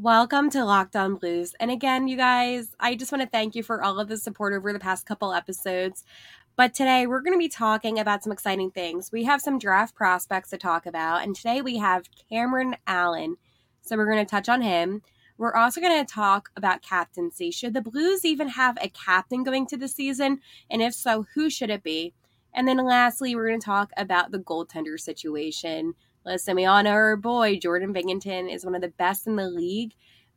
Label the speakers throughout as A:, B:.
A: Welcome to Locked On Blues. And again, you guys, I just want to thank you for all of the support over the past couple episodes. But today we're going to be talking about some exciting things. We have some draft prospects to talk about, and today we have Cameron Allen. So we're going to touch on him. We're also going to talk about captaincy. Should the Blues even have a captain going to the season? And if so, who should it be? And then lastly, we're going to talk about the goaltender situation. Listen, we all know our boy Jordan Binnington is one of the best in the league,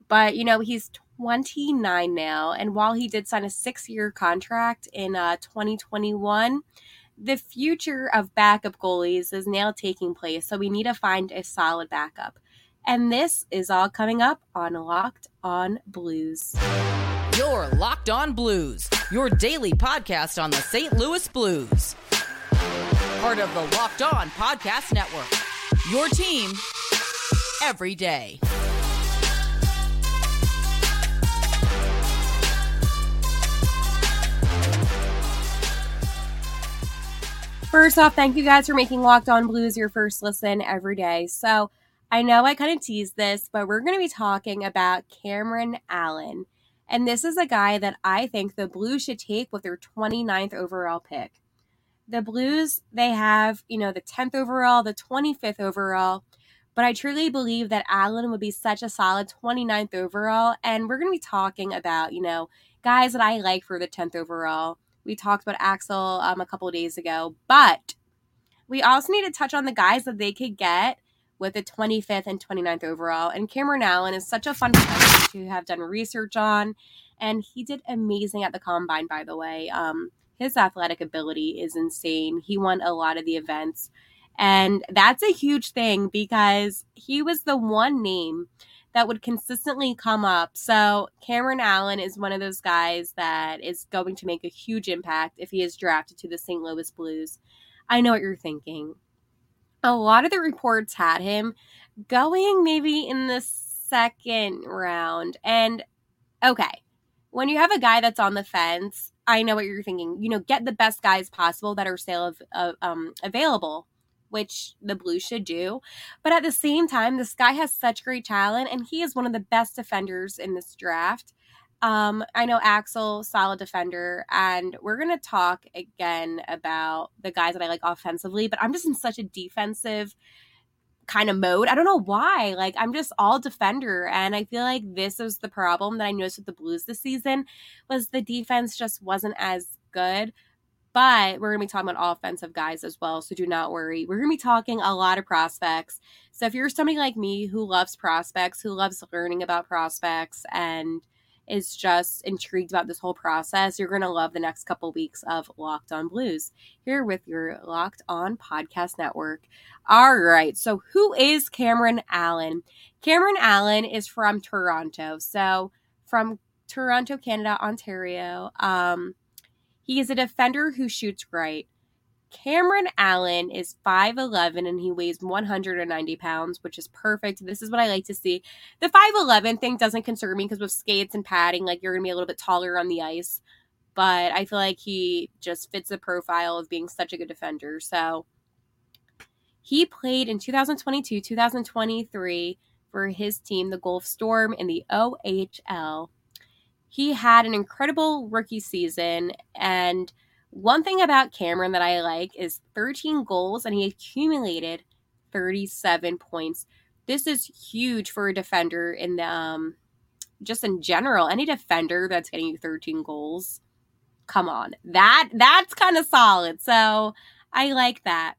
A: but you know he's 29 now, and while he did sign a six-year contract in uh, 2021, the future of backup goalies is now taking place. So we need to find a solid backup, and this is all coming up on Locked On Blues.
B: Your Locked On Blues, your daily podcast on the St. Louis Blues, part of the Locked On Podcast Network. Your team every day.
A: First off, thank you guys for making Locked On Blues your first listen every day. So, I know I kind of teased this, but we're going to be talking about Cameron Allen. And this is a guy that I think the Blues should take with their 29th overall pick the Blues, they have, you know, the 10th overall, the 25th overall. But I truly believe that Allen would be such a solid 29th overall. And we're going to be talking about, you know, guys that I like for the 10th overall. We talked about Axel um, a couple days ago. But we also need to touch on the guys that they could get with the 25th and 29th overall. And Cameron Allen is such a fun to have done research on. And he did amazing at the combine, by the way. Um, his athletic ability is insane. He won a lot of the events. And that's a huge thing because he was the one name that would consistently come up. So Cameron Allen is one of those guys that is going to make a huge impact if he is drafted to the St. Louis Blues. I know what you're thinking. A lot of the reports had him going maybe in the second round. And okay, when you have a guy that's on the fence, I know what you're thinking. You know, get the best guys possible that are sale of, uh, um, available, which the Blues should do. But at the same time, this guy has such great talent, and he is one of the best defenders in this draft. Um, I know Axel, solid defender, and we're gonna talk again about the guys that I like offensively. But I'm just in such a defensive kind of mode. I don't know why. Like I'm just all defender and I feel like this was the problem that I noticed with the Blues this season was the defense just wasn't as good. But we're going to be talking about offensive guys as well, so do not worry. We're going to be talking a lot of prospects. So if you're somebody like me who loves prospects, who loves learning about prospects and is just intrigued about this whole process, you're going to love the next couple weeks of Locked On Blues here with your Locked On Podcast Network. All right, so who is Cameron Allen? Cameron Allen is from Toronto. So from Toronto, Canada, Ontario. Um, he is a defender who shoots right. Cameron Allen is 5'11 and he weighs 190 pounds, which is perfect. This is what I like to see. The 5'11 thing doesn't concern me because with skates and padding, like you're going to be a little bit taller on the ice. But I feel like he just fits the profile of being such a good defender. So he played in 2022, 2023 for his team, the Guelph Storm, in the OHL. He had an incredible rookie season and one thing about Cameron that I like is 13 goals and he accumulated 37 points. This is huge for a defender in the um just in general. Any defender that's getting you 13 goals, come on. That that's kind of solid. So I like that.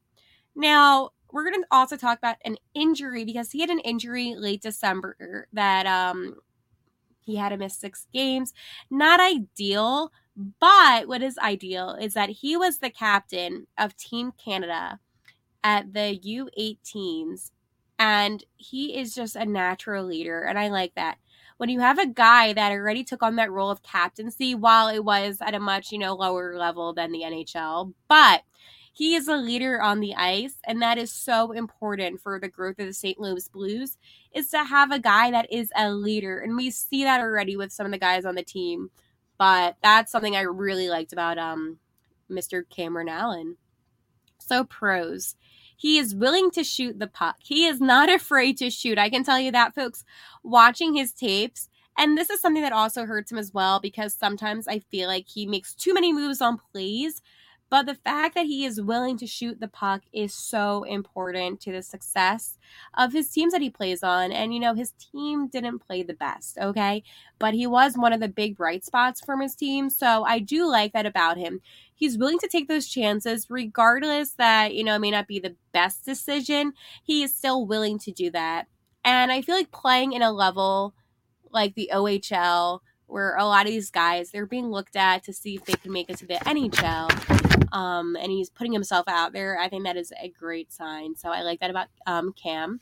A: Now, we're going to also talk about an injury because he had an injury late December that um he had to miss 6 games. Not ideal, but what is ideal is that he was the captain of Team Canada at the U18s, and he is just a natural leader, and I like that. When you have a guy that already took on that role of captaincy, while it was at a much, you know, lower level than the NHL, but he is a leader on the ice, and that is so important for the growth of the St. Louis Blues, is to have a guy that is a leader. And we see that already with some of the guys on the team but that's something I really liked about um, Mr. Cameron Allen. So, pros. He is willing to shoot the puck. He is not afraid to shoot. I can tell you that, folks. Watching his tapes, and this is something that also hurts him as well because sometimes I feel like he makes too many moves on plays but the fact that he is willing to shoot the puck is so important to the success of his teams that he plays on. And, you know, his team didn't play the best, okay? But he was one of the big bright spots from his team. So I do like that about him. He's willing to take those chances, regardless that, you know, it may not be the best decision. He is still willing to do that. And I feel like playing in a level like the OHL, where a lot of these guys they're being looked at to see if they can make it to the NHL um, and he's putting himself out there. I think that is a great sign. So I like that about um, Cam.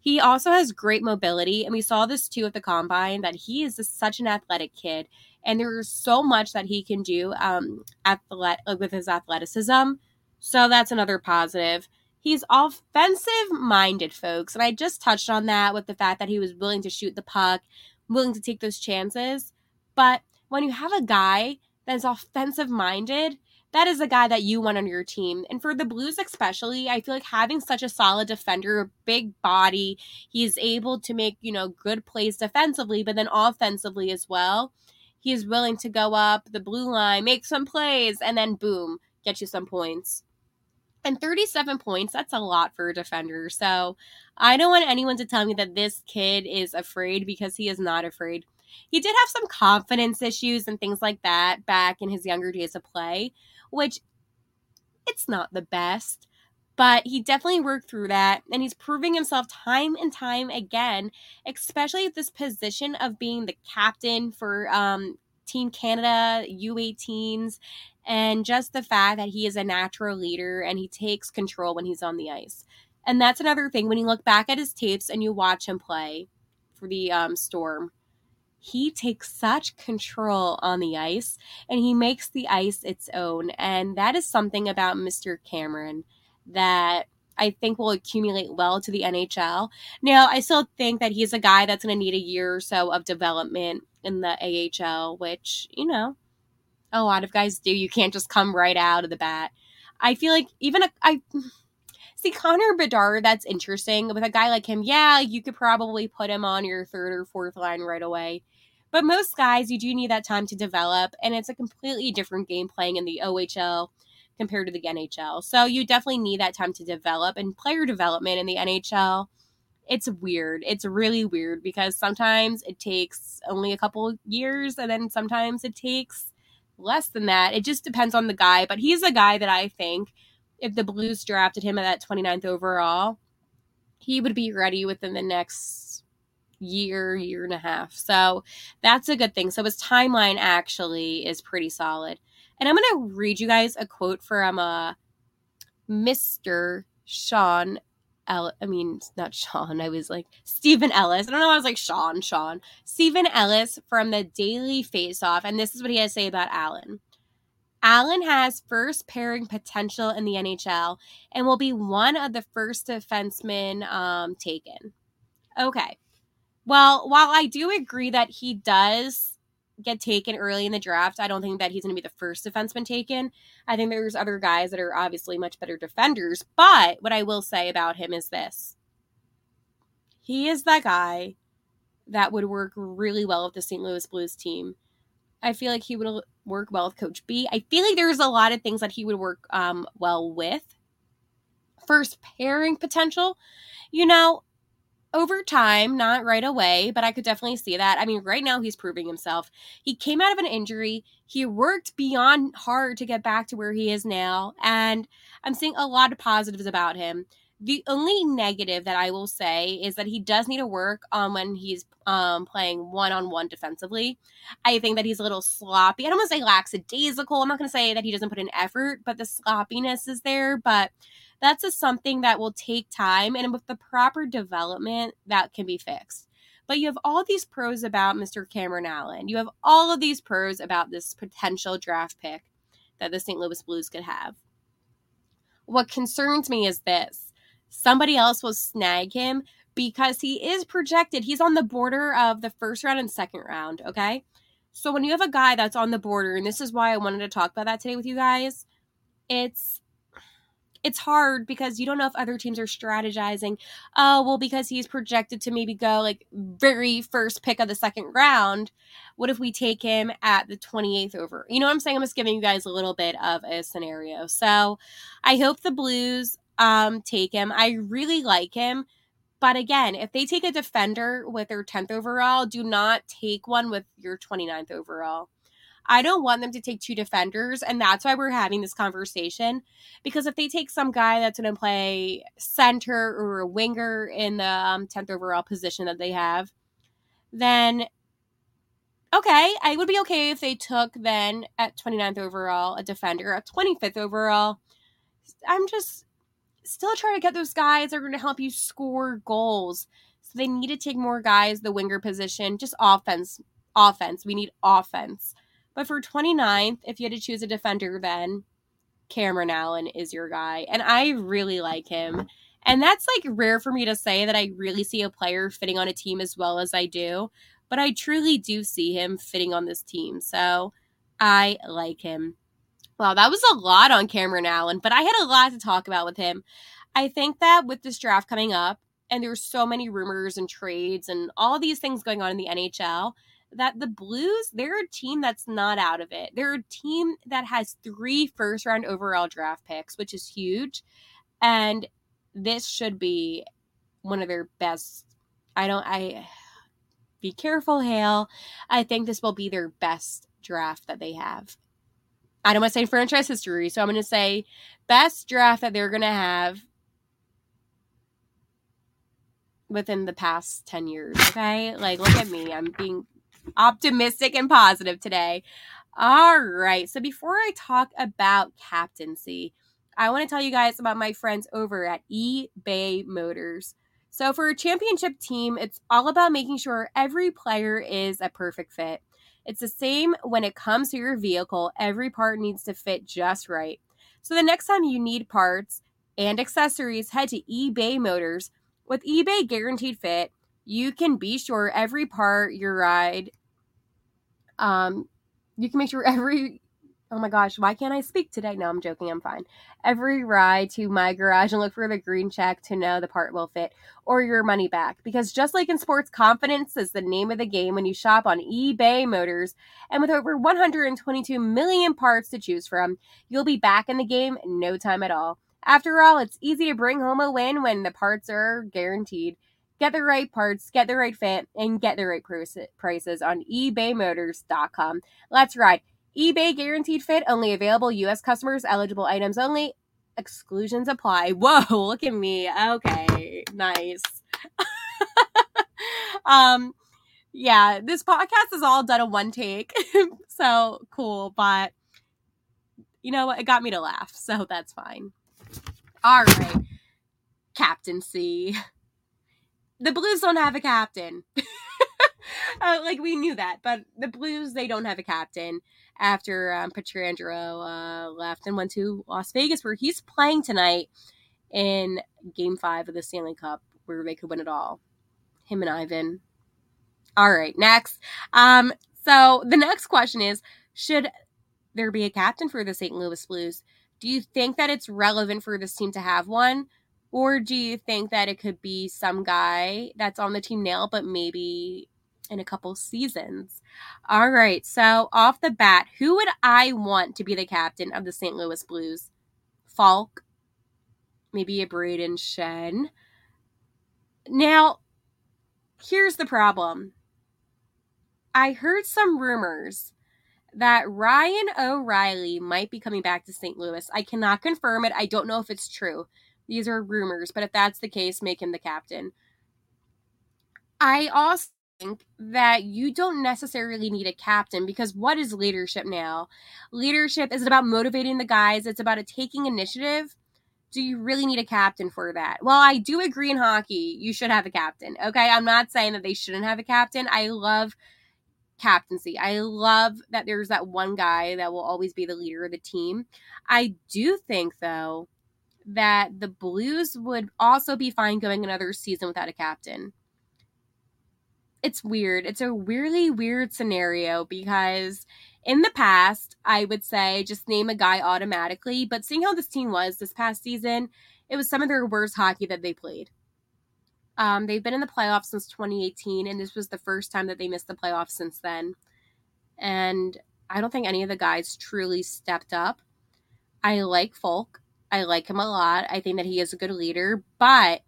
A: He also has great mobility, and we saw this too at the combine that he is just such an athletic kid, and there's so much that he can do um, with his athleticism. So that's another positive. He's offensive minded, folks, and I just touched on that with the fact that he was willing to shoot the puck, willing to take those chances. But when you have a guy that's offensive minded, that is a guy that you want on your team. And for the Blues, especially, I feel like having such a solid defender, big body, he's able to make, you know, good plays defensively, but then offensively as well. He is willing to go up the blue line, make some plays, and then boom, get you some points. And 37 points, that's a lot for a defender. So I don't want anyone to tell me that this kid is afraid because he is not afraid. He did have some confidence issues and things like that back in his younger days of play which it's not the best, but he definitely worked through that and he's proving himself time and time again, especially at this position of being the captain for um, Team Canada U18s and just the fact that he is a natural leader and he takes control when he's on the ice. And that's another thing when you look back at his tapes and you watch him play for the um, Storm he takes such control on the ice and he makes the ice its own. And that is something about Mr. Cameron that I think will accumulate well to the NHL. Now, I still think that he's a guy that's going to need a year or so of development in the AHL, which, you know, a lot of guys do. You can't just come right out of the bat. I feel like even a, I see Connor Bedard, that's interesting. With a guy like him, yeah, you could probably put him on your third or fourth line right away. But most guys, you do need that time to develop, and it's a completely different game playing in the OHL compared to the NHL. So you definitely need that time to develop and player development in the NHL. It's weird. It's really weird because sometimes it takes only a couple years and then sometimes it takes less than that. It just depends on the guy, but he's a guy that I think if the Blues drafted him at that 29th overall, he would be ready within the next year, year and a half. So that's a good thing. So his timeline actually is pretty solid. And I'm going to read you guys a quote from uh, Mr. Sean I mean, not Sean. I was like Steven Ellis. I don't know. I was like Sean, Sean. Steven Ellis from the Daily Faceoff. And this is what he has to say about Allen. Allen has first pairing potential in the NHL and will be one of the first defensemen um, taken. Okay. Well, while I do agree that he does get taken early in the draft, I don't think that he's going to be the first defenseman taken. I think there's other guys that are obviously much better defenders. But what I will say about him is this he is that guy that would work really well with the St. Louis Blues team. I feel like he would work well with Coach B. I feel like there's a lot of things that he would work um, well with. First, pairing potential. You know, over time, not right away, but I could definitely see that. I mean, right now he's proving himself. He came out of an injury. He worked beyond hard to get back to where he is now, and I'm seeing a lot of positives about him. The only negative that I will say is that he does need to work on when he's um, playing one on one defensively. I think that he's a little sloppy. I don't want to say lackadaisical. I'm not going to say that he doesn't put in effort, but the sloppiness is there. But that's a something that will take time and with the proper development that can be fixed but you have all these pros about Mr. Cameron Allen. You have all of these pros about this potential draft pick that the St. Louis Blues could have. What concerns me is this somebody else will snag him because he is projected. He's on the border of the first round and second round, okay? So when you have a guy that's on the border, and this is why I wanted to talk about that today with you guys, it's it's hard because you don't know if other teams are strategizing. Oh, well, because he's projected to maybe go like very first pick of the second round. What if we take him at the 28th over? You know what I'm saying? I'm just giving you guys a little bit of a scenario. So I hope the Blues um, take him. I really like him. But again, if they take a defender with their 10th overall, do not take one with your 29th overall. I don't want them to take two defenders. And that's why we're having this conversation. Because if they take some guy that's going to play center or a winger in the um, 10th overall position that they have, then okay, I would be okay if they took then at 29th overall a defender, at 25th overall. I'm just still trying to get those guys that are going to help you score goals. So they need to take more guys, the winger position, just offense. Offense. We need offense. But for 29th, if you had to choose a defender, then Cameron Allen is your guy. And I really like him. And that's like rare for me to say that I really see a player fitting on a team as well as I do. But I truly do see him fitting on this team. So I like him. Wow, that was a lot on Cameron Allen, but I had a lot to talk about with him. I think that with this draft coming up, and there's so many rumors and trades and all these things going on in the NHL, that the Blues, they're a team that's not out of it. They're a team that has three first round overall draft picks, which is huge. And this should be one of their best. I don't, I, be careful, Hale. I think this will be their best draft that they have. I don't want to say franchise history, so I'm going to say best draft that they're going to have within the past 10 years. Okay. Like, look at me. I'm being optimistic and positive today. All right. So before I talk about captaincy, I want to tell you guys about my friends over at eBay Motors. So for a championship team, it's all about making sure every player is a perfect fit. It's the same when it comes to your vehicle. Every part needs to fit just right. So the next time you need parts and accessories, head to eBay Motors. With eBay Guaranteed Fit, you can be sure every part your ride um you can make sure every oh my gosh why can't i speak today? No i'm joking i'm fine. Every ride to my garage and look for the green check to know the part will fit or your money back. Because just like in sports confidence is the name of the game when you shop on ebay motors. And with over 122 million parts to choose from you'll be back in the game no time at all. After all it's easy to bring home a win when the parts are guaranteed Get the right parts, get the right fit, and get the right prices on ebaymotors.com. Let's ride. eBay guaranteed fit, only available U.S. customers, eligible items only. Exclusions apply. Whoa, look at me. Okay, nice. um, yeah, this podcast is all done in one take. so cool, but you know what? It got me to laugh, so that's fine. All right. Captaincy the Blues don't have a captain. uh, like we knew that, but the Blues they don't have a captain after um, Pietrangelo uh, left and went to Las Vegas, where he's playing tonight in Game Five of the Stanley Cup, where they could win it all. Him and Ivan. All right, next. Um, so the next question is: Should there be a captain for the St. Louis Blues? Do you think that it's relevant for this team to have one? Or do you think that it could be some guy that's on the team now, but maybe in a couple seasons? All right. So, off the bat, who would I want to be the captain of the St. Louis Blues? Faulk, maybe a Brayden Schenn. Now, here's the problem. I heard some rumors that Ryan O'Reilly might be coming back to St. Louis. I cannot confirm it. I don't know if it's true. These are rumors, but if that's the case, make him the captain. I also think that you don't necessarily need a captain because what is leadership now? Leadership is about motivating the guys, it's about taking initiative. Do you really need a captain for that? Well, I do agree in hockey, you should have a captain. Okay, I'm not saying that they shouldn't have a captain. I love captaincy. I love that there's that one guy that will always be the leader of the team. I do think, though, that the Blues would also be fine going another season without a captain. it's weird. It's a weirdly weird scenario because in the past, I would say just name a guy automatically, but seeing how this team was this past season, it was some of their worst hockey that they played. Um, they've been in the playoffs since 2018, and this was the first time that they missed the playoffs since then. And I don't think any of the guys truly stepped up. I like Faulk. I like him a lot. I think that he is a good leader, but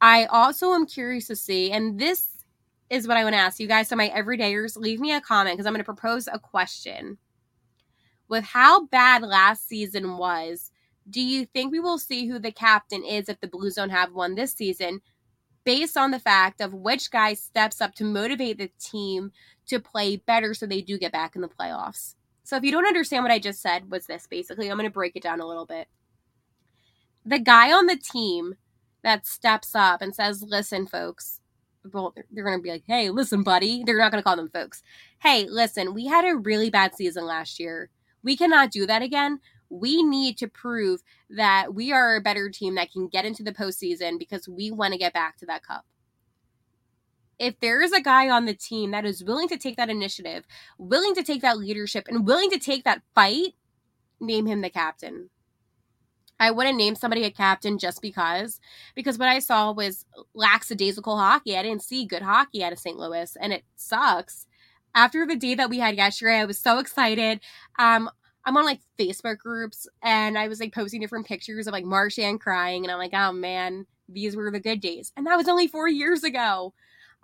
A: I also am curious to see, and this is what I want to ask you guys. So, my everydayers, leave me a comment because I'm going to propose a question. With how bad last season was, do you think we will see who the captain is if the Blues don't have one this season? Based on the fact of which guy steps up to motivate the team to play better so they do get back in the playoffs. So, if you don't understand what I just said, was this basically, I'm going to break it down a little bit. The guy on the team that steps up and says, Listen, folks, well, they're going to be like, Hey, listen, buddy. They're not going to call them folks. Hey, listen, we had a really bad season last year. We cannot do that again we need to prove that we are a better team that can get into the postseason because we want to get back to that cup. If there is a guy on the team that is willing to take that initiative, willing to take that leadership, and willing to take that fight, name him the captain. I wouldn't name somebody a captain just because, because what I saw was lackadaisical hockey. I didn't see good hockey out of St. Louis, and it sucks after the day that we had yesterday, I was so excited. Um, I'm on like Facebook groups and I was like posting different pictures of like Marchand crying and I'm like, oh man, these were the good days. And that was only four years ago.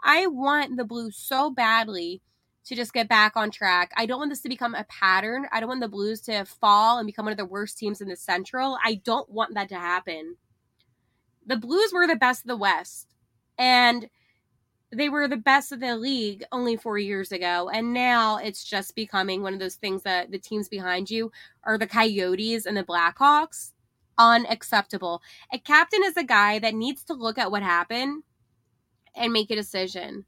A: I want the Blues so badly to just get back on track. I don't want this to become a pattern. I don't want the Blues to fall and become one of the worst teams in the Central. I don't want that to happen. The Blues were the best of the West. And they were the best of the league only four years ago. And now it's just becoming one of those things that the teams behind you are the Coyotes and the Blackhawks. Unacceptable. A captain is a guy that needs to look at what happened and make a decision.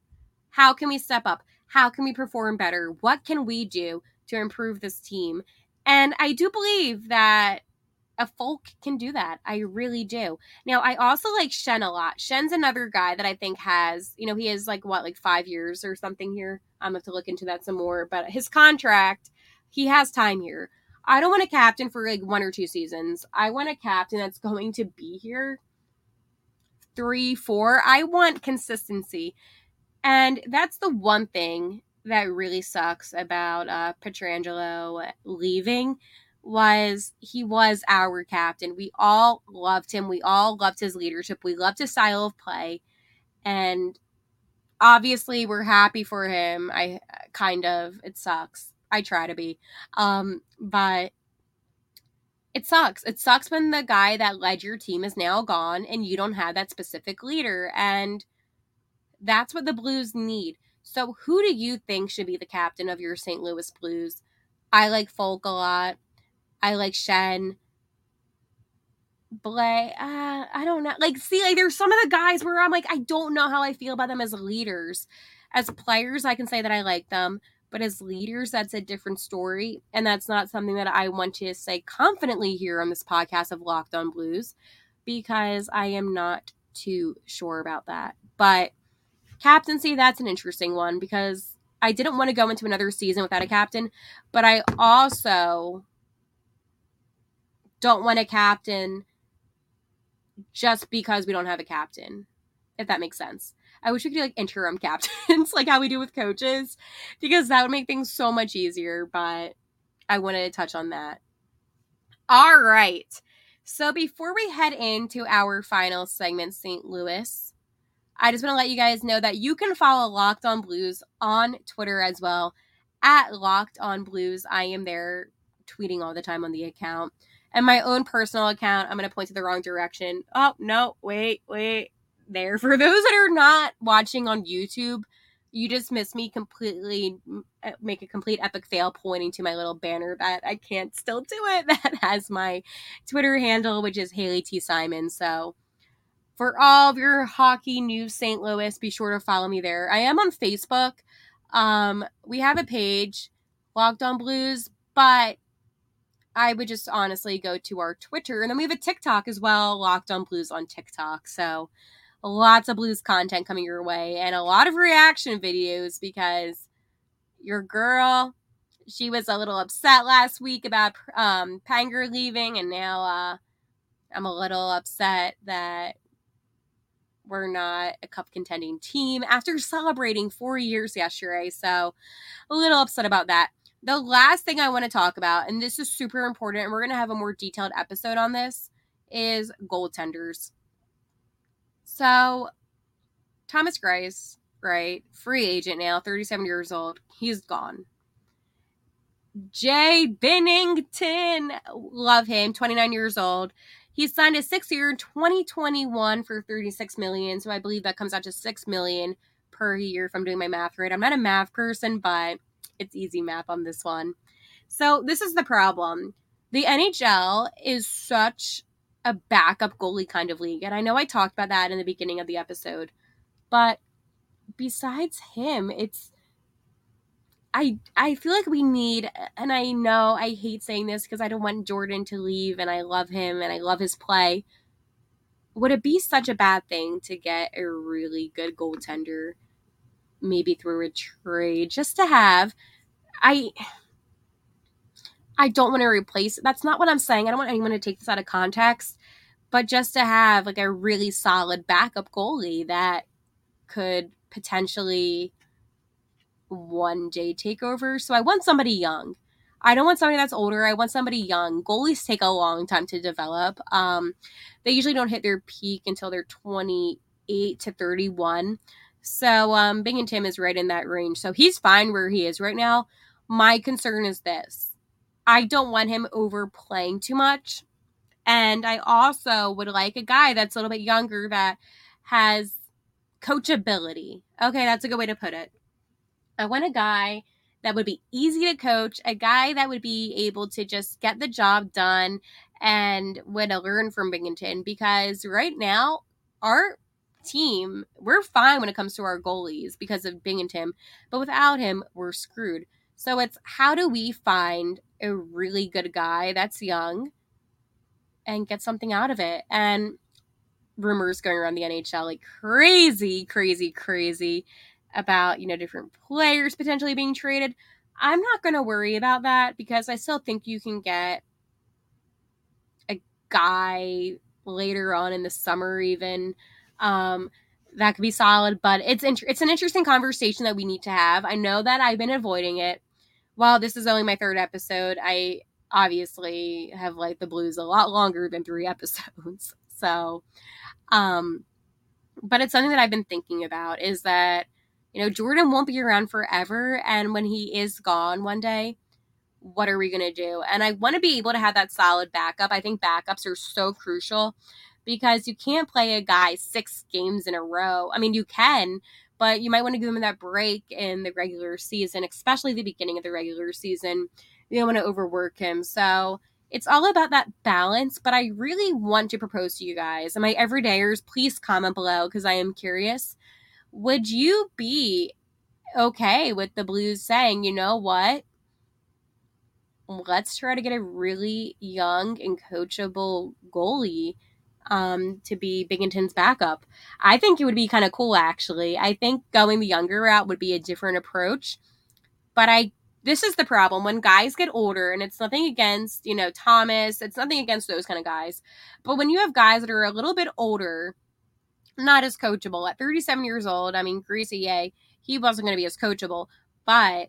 A: How can we step up? How can we perform better? What can we do to improve this team? And I do believe that a Faulk can do that. I really do. Now, I also like Schenn a lot. Schenn's another guy that I think has, you know, he is like what, like five years or something here. I'm have to look into that some more. But his contract, he has time here. I don't want a captain for like one or two seasons. I want a captain that's going to be here three, four. I want consistency. And that's the one thing that really sucks about uh, Pietrangelo leaving was he was our captain. We all loved him. We all loved his leadership. We loved his style of play. And obviously we're happy for him. I kind of it sucks. I try to be. Um but it sucks. It sucks when the guy that led your team is now gone and you don't have that specific leader and that's what the Blues need. So who do you think should be the captain of your St. Louis Blues? I like Faulk a lot. I like Schenn. Blais, uh, I don't know. Like, see, like, there's some of the guys where I'm like, I don't know how I feel about them as leaders. As players, I can say that I like them, but as leaders, that's a different story. And that's not something that I want to say confidently here on this podcast of Locked on Blues because I am not too sure about that. But captaincy, that's an interesting one because I didn't want to go into another season without a captain, but I also don't want a captain just because we don't have a captain, if that makes sense. I wish we could do like interim captains, like how we do with coaches, because that would make things so much easier. But I wanted to touch on that. All right. So before we head into our final segment, St. Louis, I just want to let you guys know that you can follow Locked On Blues on Twitter as well at Locked On Blues. I am there tweeting all the time on the account and my own personal account, I'm going to point to the wrong direction. Oh, no, wait, wait. There. For those that are not watching on YouTube, you just missed me completely uh, make a complete epic fail pointing to my little banner that I can't still do it that has my Twitter handle, which is Haley T. Simon. So for all of your hockey news, St. Louis, be sure to follow me there. I am on Facebook. Um, we have a page, Locked on Blues, but I would just honestly go to our Twitter. And then we have a TikTok as well, Locked on Blues on TikTok. So lots of blues content coming your way and a lot of reaction videos because your girl she was a little upset last week about um Panger leaving and now uh I'm a little upset that we're not a cup contending team after celebrating 4 years yesterday so a little upset about that the last thing I want to talk about, and this is super important, and we're going to have a more detailed episode on this, is goaltenders. So, Thomas Greiss, right, free agent now, 37 years old, he's gone. Jay Binnington, love him, 29 years old. He signed a six year 2021 for 36 million. So I believe that comes out to 6 million per year if I'm doing my math right. I'm not a math person, but it's easy math on this one. So this is the problem. The NHL is such a backup goalie kind of league. And I know I talked about that in the beginning of the episode. But besides him, it's I I feel like we need and I know I hate saying this because I don't want Jordan to leave and I love him and I love his play. Would it be such a bad thing to get a really good goaltender maybe through a trade just to have I I don't want to replace that's not what I'm saying. I don't want anyone to take this out of context, but just to have like a really solid backup goalie that could potentially one day takeover. So I want somebody young. I don't want somebody that's older. I want somebody young. Goalies take a long time to develop. Um, they usually don't hit their peak until they're 28 to 31. So um, Binnington is right in that range. So he's fine where he is right now. My concern is this I don't want him overplaying too much. And I also would like a guy that's a little bit younger that has coachability. Okay, that's a good way to put it. I want a guy that would be easy to coach, a guy that would be able to just get the job done and would learn from Binnington because right now our team, we're fine when it comes to our goalies because of Binnington, but without him, we're screwed. So it's how do we find a really good guy that's young and get something out of it? And rumors going around the NHL like crazy, crazy, crazy about, you know, different players potentially being traded. I'm not going to worry about that because I still think you can get a guy later on in the summer even um, that could be solid, but it's int- it's an interesting conversation that we need to have. I know that I've been avoiding it. While this is only my third episode, I obviously have liked the blues a lot longer than three episodes. So, um, but it's something that I've been thinking about is that you know Jordan won't be around forever, and when he is gone one day, what are we going to do? And I want to be able to have that solid backup. I think backups are so crucial because you can't play a guy six games in a row. I mean, you can, but you might want to give him that break in the regular season, especially the beginning of the regular season. You don't want to overwork him. So it's all about that balance. But I really want to propose to you guys, and my everydayers, please comment below because I am curious. Would you be okay with the Blues saying, you know what? Let's try to get a really young and coachable goalie um, to be Binnington's backup. I think it would be kind of cool, actually. I think going the younger route would be a different approach. But I, this is the problem when guys get older, and it's nothing against, you know, Thomas, it's nothing against those kind of guys. But when you have guys that are a little bit older, not as coachable at 37 years old, I mean, Greasy, yay, he wasn't going to be as coachable. But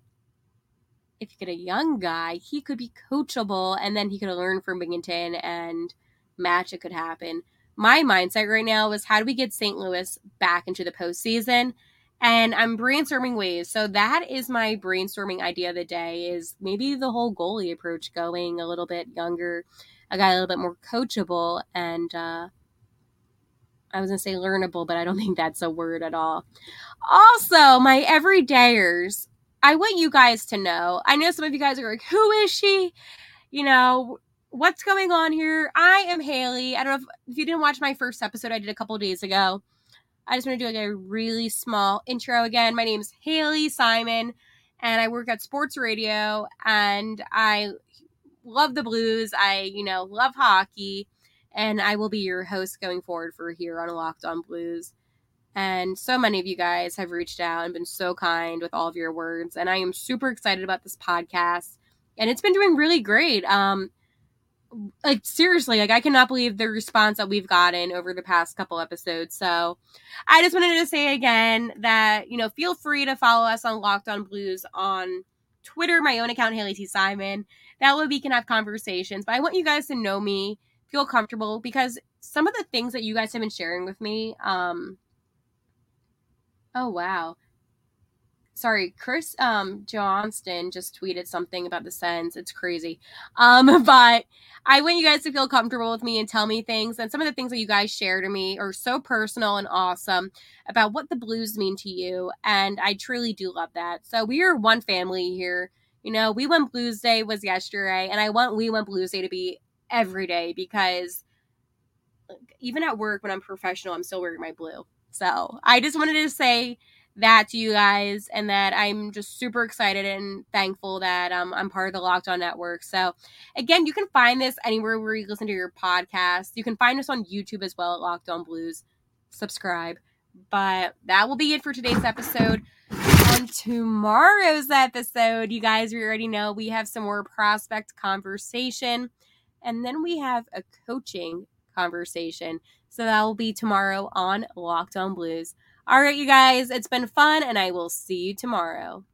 A: if you get a young guy, he could be coachable and then he could learn from Binnington and magic could happen. My mindset right now is how do we get St. Louis back into the postseason? And I'm brainstorming ways. So that is my brainstorming idea of the day is maybe the whole goalie approach going a little bit younger, a guy a little bit more coachable and uh I was gonna say learnable, but I don't think that's a word at all. Also, my everydayers, I want you guys to know. I know some of you guys are like, who is she? You know, what's going on here? I am Haley. I don't know if, if you didn't watch my first episode I did a couple days ago. I just want to do like a really small intro again. My name is Haley Simon, and I work at Sports Radio, and I love the Blues. I, you know, love hockey, and I will be your host going forward for here on Locked On Blues. And so many of you guys have reached out and been so kind with all of your words. And I am super excited about this podcast. And it's been doing really great. Um, like seriously, like I cannot believe the response that we've gotten over the past couple episodes. So I just wanted to say again that, you know, feel free to follow us on Locked On Blues on Twitter, my own account, Haley T. Simon. That way we can have conversations. But I want you guys to know me, feel comfortable, because some of the things that you guys have been sharing with me, um, oh wow sorry, Chris um, Johnston just tweeted something about the Sens. It's crazy. Um, but I want you guys to feel comfortable with me and tell me things. And some of the things that you guys share to me are so personal and awesome about what the Blues mean to you. And I truly do love that. So we are one family here. You know, We Went Blues Day was yesterday, and I want We Went Blues Day to be every day because even at work when I'm professional, I'm still wearing my blue. So I just wanted to say that to you guys and that I'm just super excited and thankful that um, I'm part of the Locked On Network. So, again, you can find this anywhere where you listen to your podcast. You can find us on YouTube as well at Locked On Blues. Subscribe. But that will be it for today's episode. On tomorrow's episode, you guys we already know we have some more prospect conversation. And then we have a coaching conversation. So that will be tomorrow on Locked On Blues. All right, you guys, it's been fun, and I will see you tomorrow.